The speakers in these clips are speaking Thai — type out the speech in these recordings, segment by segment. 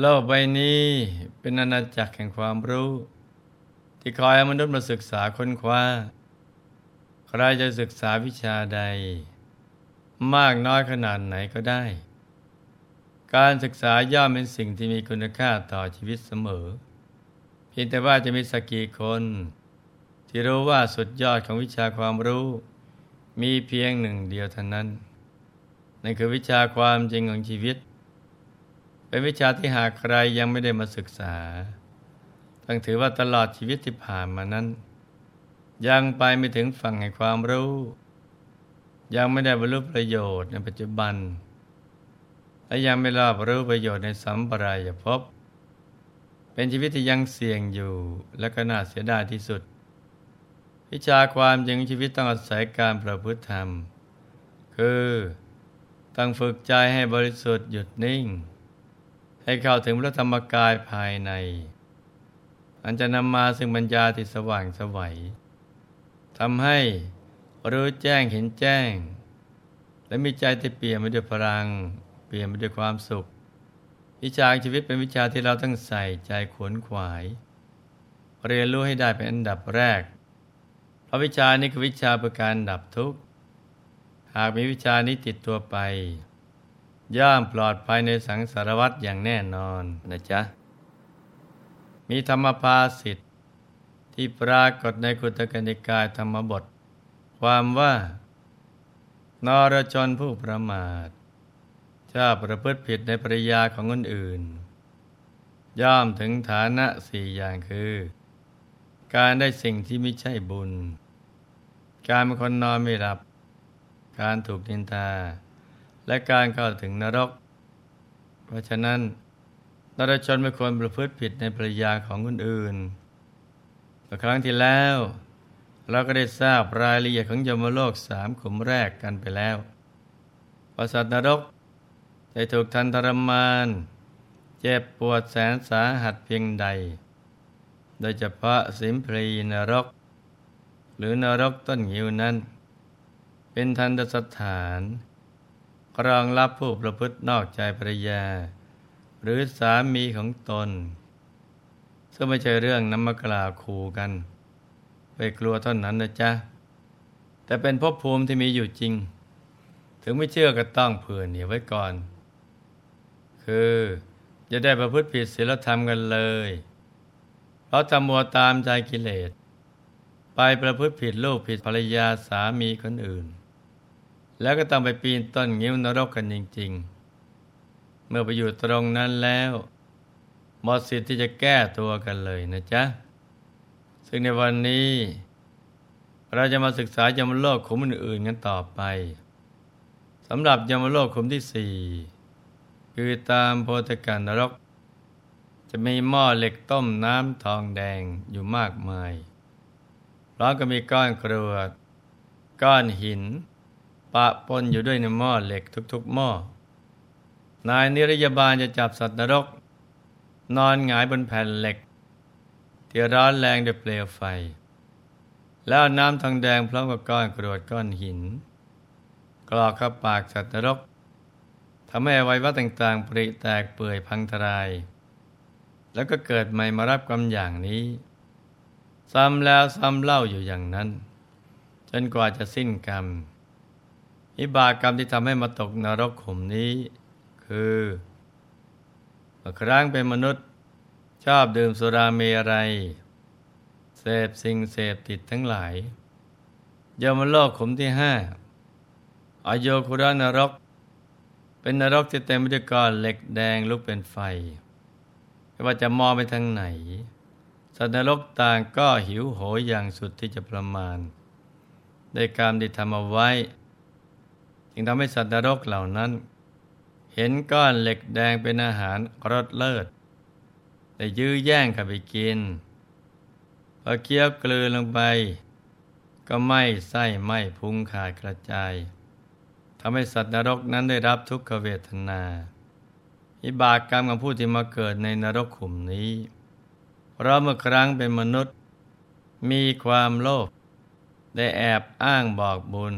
โลกใบนี้เป็นอาณาจักรแห่งความรู้ ที่คอยมนุษย์มาศึกษาค้นคว้า ใครจะศึกษาวิชาใด มากน้อยขนาดไหนก็ได้ การศึกษาย่อมเป็นสิ่งที่มีคุณค่าต่อชีวิตเสมอ เพียงแต่ว่าจะมีสักกี่คน ที่รู้ว่าสุดยอดของวิชาความรู้ มีเพียงหนึ่งเดียวเท่านั้นนั่นคือวิชาความจริงของชีวิต เป็นวิชาที่หากใครยังไม่ได้มาศึกษาต้องถือว่าตลอดชีวิตที่ผ่านมานั้น ยังไปไม่ถึงฝั่งแห่งความรู้ ยังไม่ได้บรรลุประโยชน์ในปัจจุบัน และยังไม่รอบรู้ประโยชน์ในสัมปรายภพเป็นชีวิตที่ยังเสี่ยงอยู่และก็น่าเสียดายที่สุด วิชาความจริงชีวิตต้องอาศัยการประพฤติธรรม คือต้องฝึกใจให้บริสุทธิ์หยุดนิ่ง ให้เข้าถึงพระธรรมกายภายใน อันจะนำมาซึ่งปัญญาที่สว่างสวัยทำให้รู้แจ้งเห็นแจ้ง และมีใจที่เปลี่ยนไปด้วยพลัง เปลี่ยนไปด้วยความสุข วิชาชีวิตเป็นวิชาที่เราต้องใส่ใจขวนขวาย เรียนรู้ให้ได้เป็นอันดับแรก เพราะวิชานี้คือวิชาเพื่อการดับทุกข์ หากมีวิชานี้ติดตัวไป ย่อมปลอดภัยในสังสารวัฏอย่างแน่นอนนะจ๊ะ มีธรรมภาสิทธิ์ที่ปรากฏในคุตกนิกายธรรมบท ความว่า นรชนผู้ประมาทชอบประพฤติผิดในปริยาของคนอื่น ย่อมถึงฐานะสี่อย่างคือ การได้สิ่งที่ไม่ใช่บุญ การเป็นคนนอนไม่หลับ การถูกนินทา และการเข้าถึงนรก เพราะฉะนั้นนรชนไม่ควรประพฤติผิดในปริยาของคนอื่นครั้งที่แล้ว เราก็ได้ทราบรายละเอียดของยมโลกสามขุมแรกกันไปแล้วประสัตนรกได้ถูกทันทรมาน เจ็บปวดแสนสาหัสเพียงใด โดยเฉพาะสิมพรีนรก หรือนรกต้นหิวนั้น เป็นทันตสถาน รองรับผู้ประพฤตินอกใจภรรยา หรือสามีของตน ซึ่งไม่ใช่เรื่องนำมากล่าวขู่กัน ไปกลัวเท่านั้นนะจ๊ะ แต่เป็นภพภูมิที่มีอยู่จริง ถึงไม่เชื่อก็ต้องเผื่อเหนียวไว้ก่อน คือจะได้ประพฤติผิดศีลธรรมกันเลย เพราะทำมัวตามใจกิเลส ไปประพฤติผิดลูกผิดภรรยาสามีคนอื่น แล้วก็ต้องไปปีนต้นงิ้วนรกกันจริง ๆ เมื่อไปอยู่ตรงนั้นแล้วหมดสิทธิ์ที่จะแก้ตัวกันเลยนะจ๊ะ ซึ่งในวันนี้ เราจะมาศึกษายมโลกขุมอื่นๆกันต่อไปสำหรับยมโลกขุมที่สี่คือตามโพธิกันนรก จะมีหม้อเหล็กต้มน้ำทองแดงอยู่มากมายพร้อมก็มีก้อนกรวด ก้อนหิน ปะปนอยู่ด้วยในหม้อเหล็กทุกๆหม้อ นายนิรยาบาลจะจับสัตว์นรก นอนหงายบนแผ่นเหล็ก ที่ร้อนแรงด้วยเปลวไฟ แล้วน้ำทองแดงพร้อมกับก้อนกรวดก้อนหิน กรอกเข้าปากสัตว์นรกทำให้อวัยวะต่างๆ ปริแตกเปื่อยพังทลาย แล้วก็เกิดใหม่มารับกรรมอย่างนี้ ซ้ำแล้วซ้ำเล่าอยู่อย่างนั้น จนกว่าจะสิ้นกรรม อิบากรรมที่ทำให้มาตกนรกขุมนี้ คือเมื่อครั้งเป็นมนุษย์ชอบดื่มสุราเมรัยเสพสิ่งเสพติดทั้งหลายยมโลกขุมที่ห้าอโยคุรานรก เป็นนรกที่เต็มไปด้วยก้อนเหล็กแดงลุกเป็นไฟไม่ว่าจะมองไปทางไหน สัตว์นรกต่างก็หิวโหยอย่างสุดที่จะประมาณในการมที่ทำเอาไว้ จึงทำให้สัตว์นรกเหล่านั้น เห็นก้อนเหล็กแดงเป็นอาหารรสเลิศแต่ยื้อแย่งขับไปกินพอเคี้ยวกลืนลงไป ก็ไม่ไส้ไม่พุงขาดกระจายทำให้สัตว์นรกนั้นได้รับทุกขเวทนาอิบากกรรมของผู้ที่มาเกิดในนรกขุมนี้ เพราะเมื่อครั้งเป็นมนุษย์ มีความโลภได้แอบอ้างบอกบุญ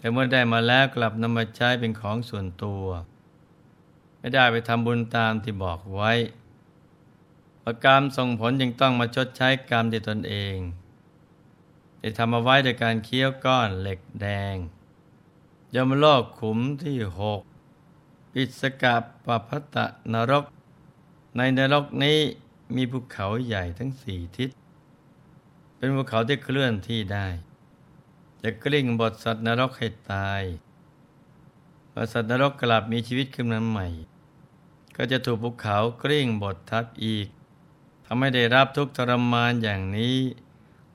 แต่เมื่อได้มาแล้วกลับนำมาใช้เป็นของส่วนตัว ไม่ได้ไปทำบุญตามที่บอกไว้ประกรรมส่งผลจึงต้องมาชดใช้กรรมที่ตนเองได้ทำเอาไว้โดยการเคี้ยวก้อนเหล็กแดงยมโลกขุมที่หกปิสกับปพัตะนรก ในนรกนี้มีภูเขาใหญ่ทั้งสี่ทิศ เป็นภูเขาที่เคลื่อนที่ได้ จะกลิ้งบทสัตว์นรกให้ตายพอสัตว์นรกกลับมีชีวิตขึ้นมาใหม่ ก็จะถูกภูเขากลิ้งบททับอีกทำให้ได้รับทุกทรมานอย่างนี้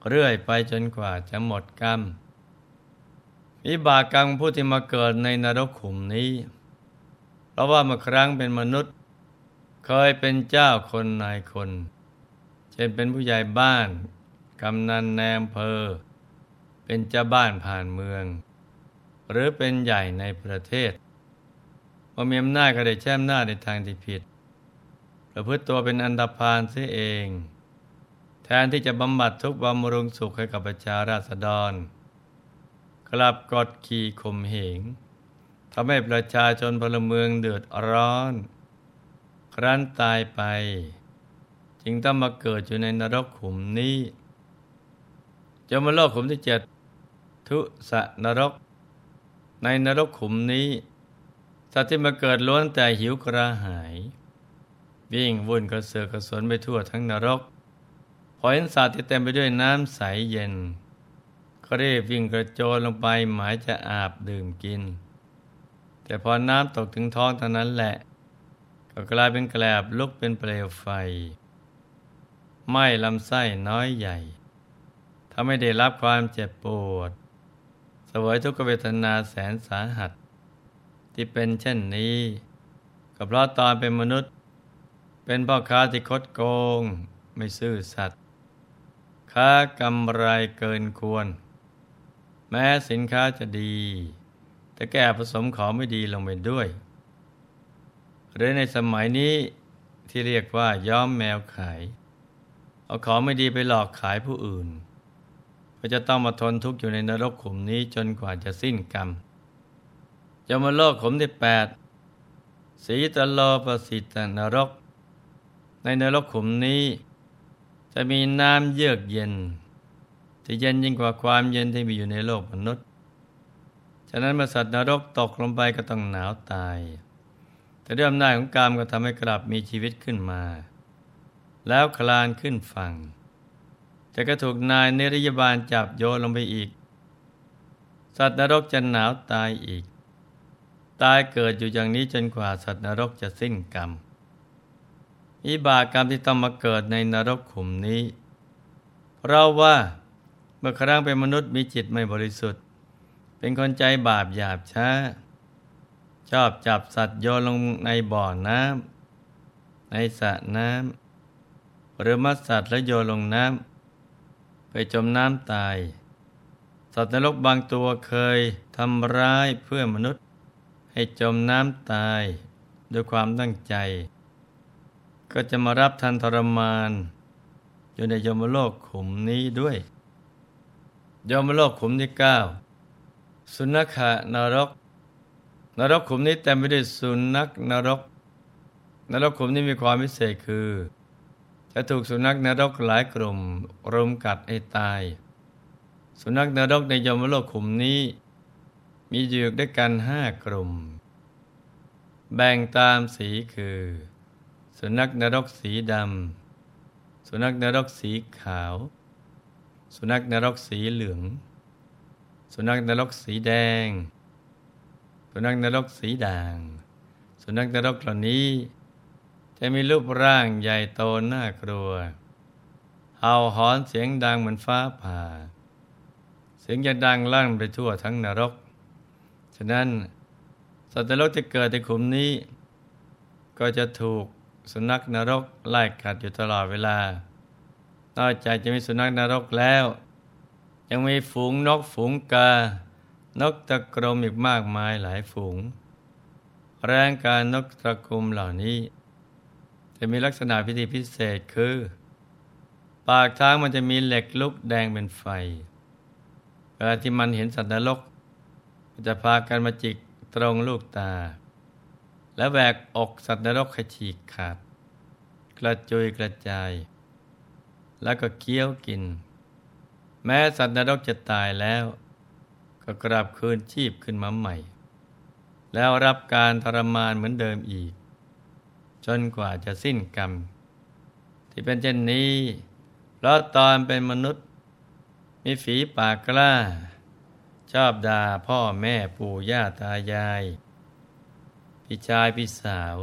เรื่อยไปจนกว่าจะหมดกรรมวิบากกรรมผู้ที่มาเกิดในนรกขุมนี้ เพราะว่าเมื่อครั้งเป็นมนุษย์ เคยเป็นเจ้าคนนายคน เช่นเป็นผู้ใหญ่บ้าน กำนันแนมเพอ เป็นเจ้าบ้านผ่านเมือง หรือเป็นใหญ่ในประเทศพอมีอำนาจก็ได้แช่มหน้าในทางที่ผิด ประพฤติตัวเป็นอันดาพานเสียเอง แทนที่จะบำบัดทุกบำรุงสุขให้กับประชาราษฎร กลับกดขี่ข่มเหงทำให้ประชาชนพลเมืองเดือดร้อน ครั้นตายไป จึงต้องมาเกิดอยู่ในนรกขุมนี้ จะมาโลกขุมที่เจ็ด ทุสะนรก ในนรกขุมนี้ สัตว์ที่มาเกิดล้วนแต่หิวกระหาย วิ่งวุ่นกระเสือกกระสนไปทั่วทั้งนรกพอเห็นสัตว์ที่เต็มไปด้วยน้ำใสเย็น ก็รีบวิ่งกระโจนลงไปหมายจะอาบดื่มกิน แต่พอน้ำตกถึงท้องเท่านั้นแหละ ก็กลายเป็นแกลบลุกเป็นเปลวไฟไหม้ลำไส้น้อยใหญ่ถ้าไม่ได้รับความเจ็บปวด วยทุกเวทนาแสนสาหัส ที่เป็นเช่นนี้ก็เพราะตอนเป็นมนุษย์ เป็นพ่อค้าที่คดโกง ไม่ซื่อสัตย์ค้ากำไรเกินควร แม้สินค้าจะดี แต่แก่ผสมของไม่ดีลงไปด้วย หรือในสมัยนี้ที่เรียกว่าย้อมแมวขาย เอาของไม่ดีไปหลอกขายผู้อื่น ก็จะต้องมาทนทุกข์อยู่ในนรกขุมนี้จนกว่าจะสิ้นกรรมจะมาโลกขุมที่แปดสีตโลประสิตนรก ในนรกขุมนี้ จะมีน้ำเยือกเย็น ที่เย็นยิ่งกว่าความเย็นที่มีอยู่ในโลกมนุษย์ ฉะนั้นเมื่อสัตว์นรกตกลงไปก็ต้องหนาวตาย แต่ด้วยอำนาจของกรรมก็ทำให้กลับมีชีวิตขึ้นมา แล้วคลานขึ้นฝั่ง แต่ก็ถูกนายเนริยบาลจับโยนลงไปอีก สัตว์นรกจะหนาวตายอีก ตายเกิดอยู่อย่างนี้จนกว่าสัตว์นรกจะสิ้นกรรมอิบากรรมที่ต้องมาเกิดในนรกขุมนี้เพราะว่าเมื่อครั้งเป็นมนุษย์มีจิตไม่บริสุทธิ์ เป็นคนใจบาปหยาบช้า ชอบจับสัตว์โยนลงในบ่อน้ำในสระน้ำหรือมัดสัตว์แล้วโยนลงน้ำ ไปจมน้ำตาย สัตว์นรกบางตัวเคยทำร้ายเพื่อมนุษย์ ให้จมน้ำตายด้วยความตั้งใจ ก็จะมารับทันทรมานอยู่ในยมโลกขุมนี้ด้วยยมโลกขุมที่เก้าสุนัขนรก นรกขุมนี้เต็มไปด้วยสุนัขนรก นรกขุมนี้มีความพิเศษคือ จะถูกสุนัขนรกหลายกลุ่มรุมกัดให้ตาย สุนัขนรกในยมโลกขุมนี้ มีอยู่ด้วยกันห้ากลุ่ม แบ่งตามสีคือ สุนัขนรกสีดำ สุนัขนรกสีขาว สุนัขนรกสีเหลือง สุนัขนรกสีแดง สุนัขนรกสีด่าง สุนัขนรกเหล่านี้ จะมีรูปร่างใหญ่โตน่ากลัว เห่าหอนเสียงดังเหมือนฟ้าผ่า เสียงจะดังลั่นไปทั่วทั้งนรก ฉะนั้นสัตว์นรกที่เกิดในขุมนี้ ก็จะถูกสุนัขนรกไล่กัดอยู่ตลอดเวลา นอกจากจะมีสุนัขนรกแล้ว ยังมีฝูงนกฝูงกา นกตะกรมอีกมากมายหลายฝูง แรงการนกตะกรมเหล่านี้ จะมีลักษณะพิธีพิเศษคือ ปากทางมันจะมีเหล็กลุกแดงเป็นไฟ เวลาที่มันเห็นสัตว์นรกมันจะพากันมาจิกตรงลูกตา และแบกอกสัตว์นรกขฉีกขาด กระจุยกระจาย แล้วก็เคี้ยวกิน แม้สัตว์นรกจะตายแล้ว ก็กลับคืนชีพขึ้นมาใหม่ แล้วรับการทรมานเหมือนเดิมอีก จนกว่าจะสิ้นกรรม ที่เป็นเช่นนี้ เพราะตอนเป็นมนุษย์ มีฝีปากกล้า ชอบด่าพ่อแม่ปู่ย่าตายาย พี่ชายพี่สาว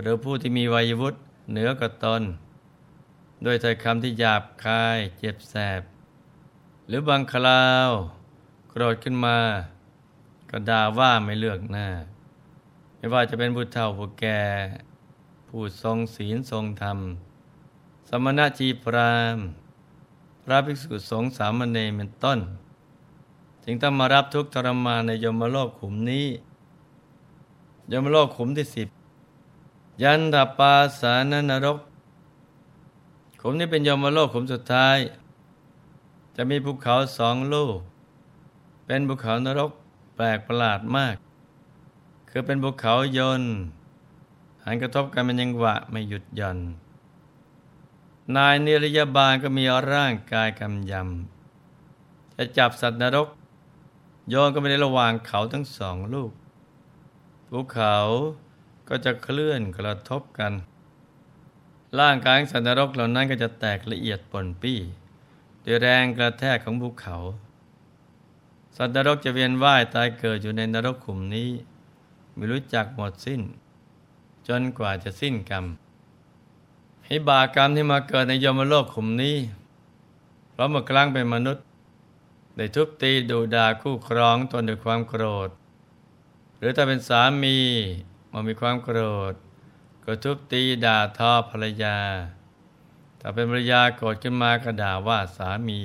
หรือผู้ที่มีวัยวุฒิเหนือกว่าตนด้วยถ้อยคำที่หยาบคายเจ็บแสบ หรือบางคราวโกรธขึ้นมา ก็ด่าว่าไม่เลือกหน้า ไม่ว่าจะเป็นผู้เฒ่าผู้แก่ ผู้ทรงศีลทรงธรรม สมณะจีพรามพระภิกษุสงฆ์สามเณรเป็นต้น จึงต้องมารับทุกข์ทรมานในยมโลกขุมนี้ ยมโลกขุมที่สิบยันตปาสานนรก ขุมนี้เป็นยมโลกขุมสุดท้าย จะมีภูเขาสองลูก เป็นภูเขานรกแปลกประหลาดมาก คือเป็นภูเขายนต์ หันกระทบกันมันยังหวะไม่หยุดหย่อน นายนิรยาบาลก็มีร่างกายกำยำ จะจับสัตว์นรกโยนก็ไม่ได้ระหว่างเขาทั้งสองลูกภูเขาก็จะเคลื่อนกระทบกัน ร่างกายสัตว์นรกเหล่านั้นก็จะแตกละเอียดปนปี้ด้วยแรงกระแทกของภูเขา สัตว์นรกจะเวียนว่ายตายเกิดอยู่ในนรกขุมนี้ ไม่รู้จักหมดสิ้น จนกว่าจะสิ้นกรรมให้บากรรมที่มาเกิดในยมโลกขุมนี้ เพราะเมื่อครั้งเป็นมนุษย์ ได้ทุบตีดูด่าคู่ครองตนด้วยความโกรธ หรือถ้าเป็นสามีมันมีความโกรธ ก็ทุบตีด่าทอภรรยา ถ้าเป็นภรรยาโกรธขึ้นมาก็ด่าว่าสามี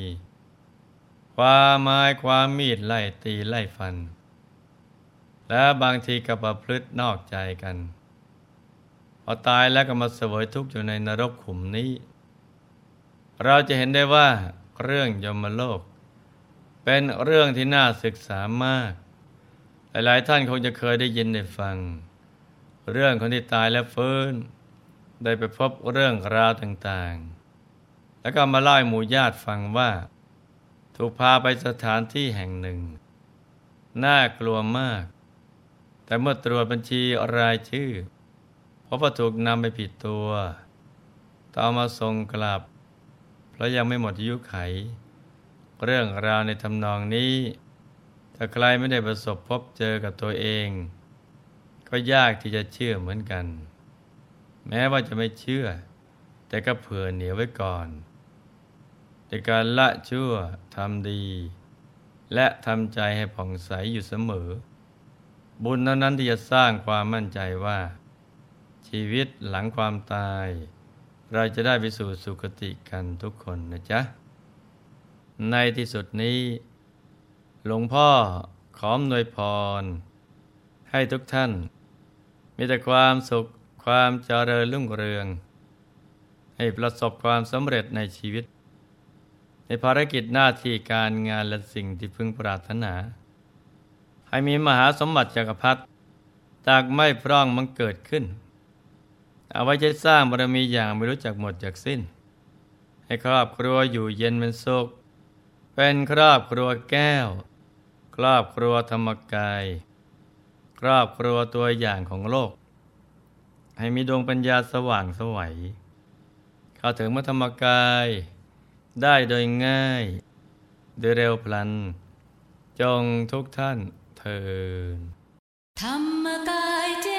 ความไม้ความมีดไล่ตีไล่ฟัน และบางทีก็ประพฤตินอกใจกัน อตายแล้วก็มาเสวยทุกข์อยู่ในนรกขุมนี้ เราจะเห็นได้ว่าเรื่องยมโลก เป็นเรื่องที่น่าศึกษามาก หลายๆท่านคงจะเคยได้ยินได้ฟัง เรื่องคนที่ตายแล้วฟื้น ได้ไปพบเรื่องราวต่างๆ แล้วก็มาเล่าให้หมู่ญาติฟังว่า ถูกพาไปสถานที่แห่งหนึ่ง น่ากลัวมาก แต่เมื่อตรวจบัญชีรายชื่อ พบว่าถูกนำไปผิดตัว ต่อมาส่งกลับ เพราะยังไม่หมดอายุไข เรื่องราวในทำนองนี้ ถ้าใครไม่ได้ประสบพบเจอกับตัวเอง ก็ยากที่จะเชื่อเหมือนกัน แม้ว่าจะไม่เชื่อ แต่ก็เผื่อเหนียวไว้ก่อนในการละชั่วทำดี และทำใจให้ผ่องใสอยู่เสมอ บุญนั้นที่จะสร้างความมั่นใจว่า ชีวิตหลังความตาย เราจะได้ไปสู่สุคติกันทุกคนนะจ๊ะ ในที่สุดนี้ หลวงพ่อขอมนวยพร ให้ทุกท่าน มีแต่ความสุขความเจริญรุ่งเรือง ให้ประสบความสำเร็จในชีวิต ในภารกิจหน้าที่การงานและสิ่งที่พึงปรารถนา ให้มีมหาสมบัติจักรพรรดิจากไม่พร่องมันเกิดขึ้น เอาไว้จะสร้างบารมีอย่างไม่รู้จักหมดจากสิ้น ให้ครอบครัวอยู่เย็นเป็นสุข เป็นครอบครัวแก้ว ครอบครัวธรรมกาย ครอบครัวตัวอย่างของโลก ให้มีดวงปัญญาสว่างสวัยเข้าถึงมรธรรมกาย ได้โดยง่าย โดยเร็วพลัน จงทุกท่านเทินธรรมกายเจ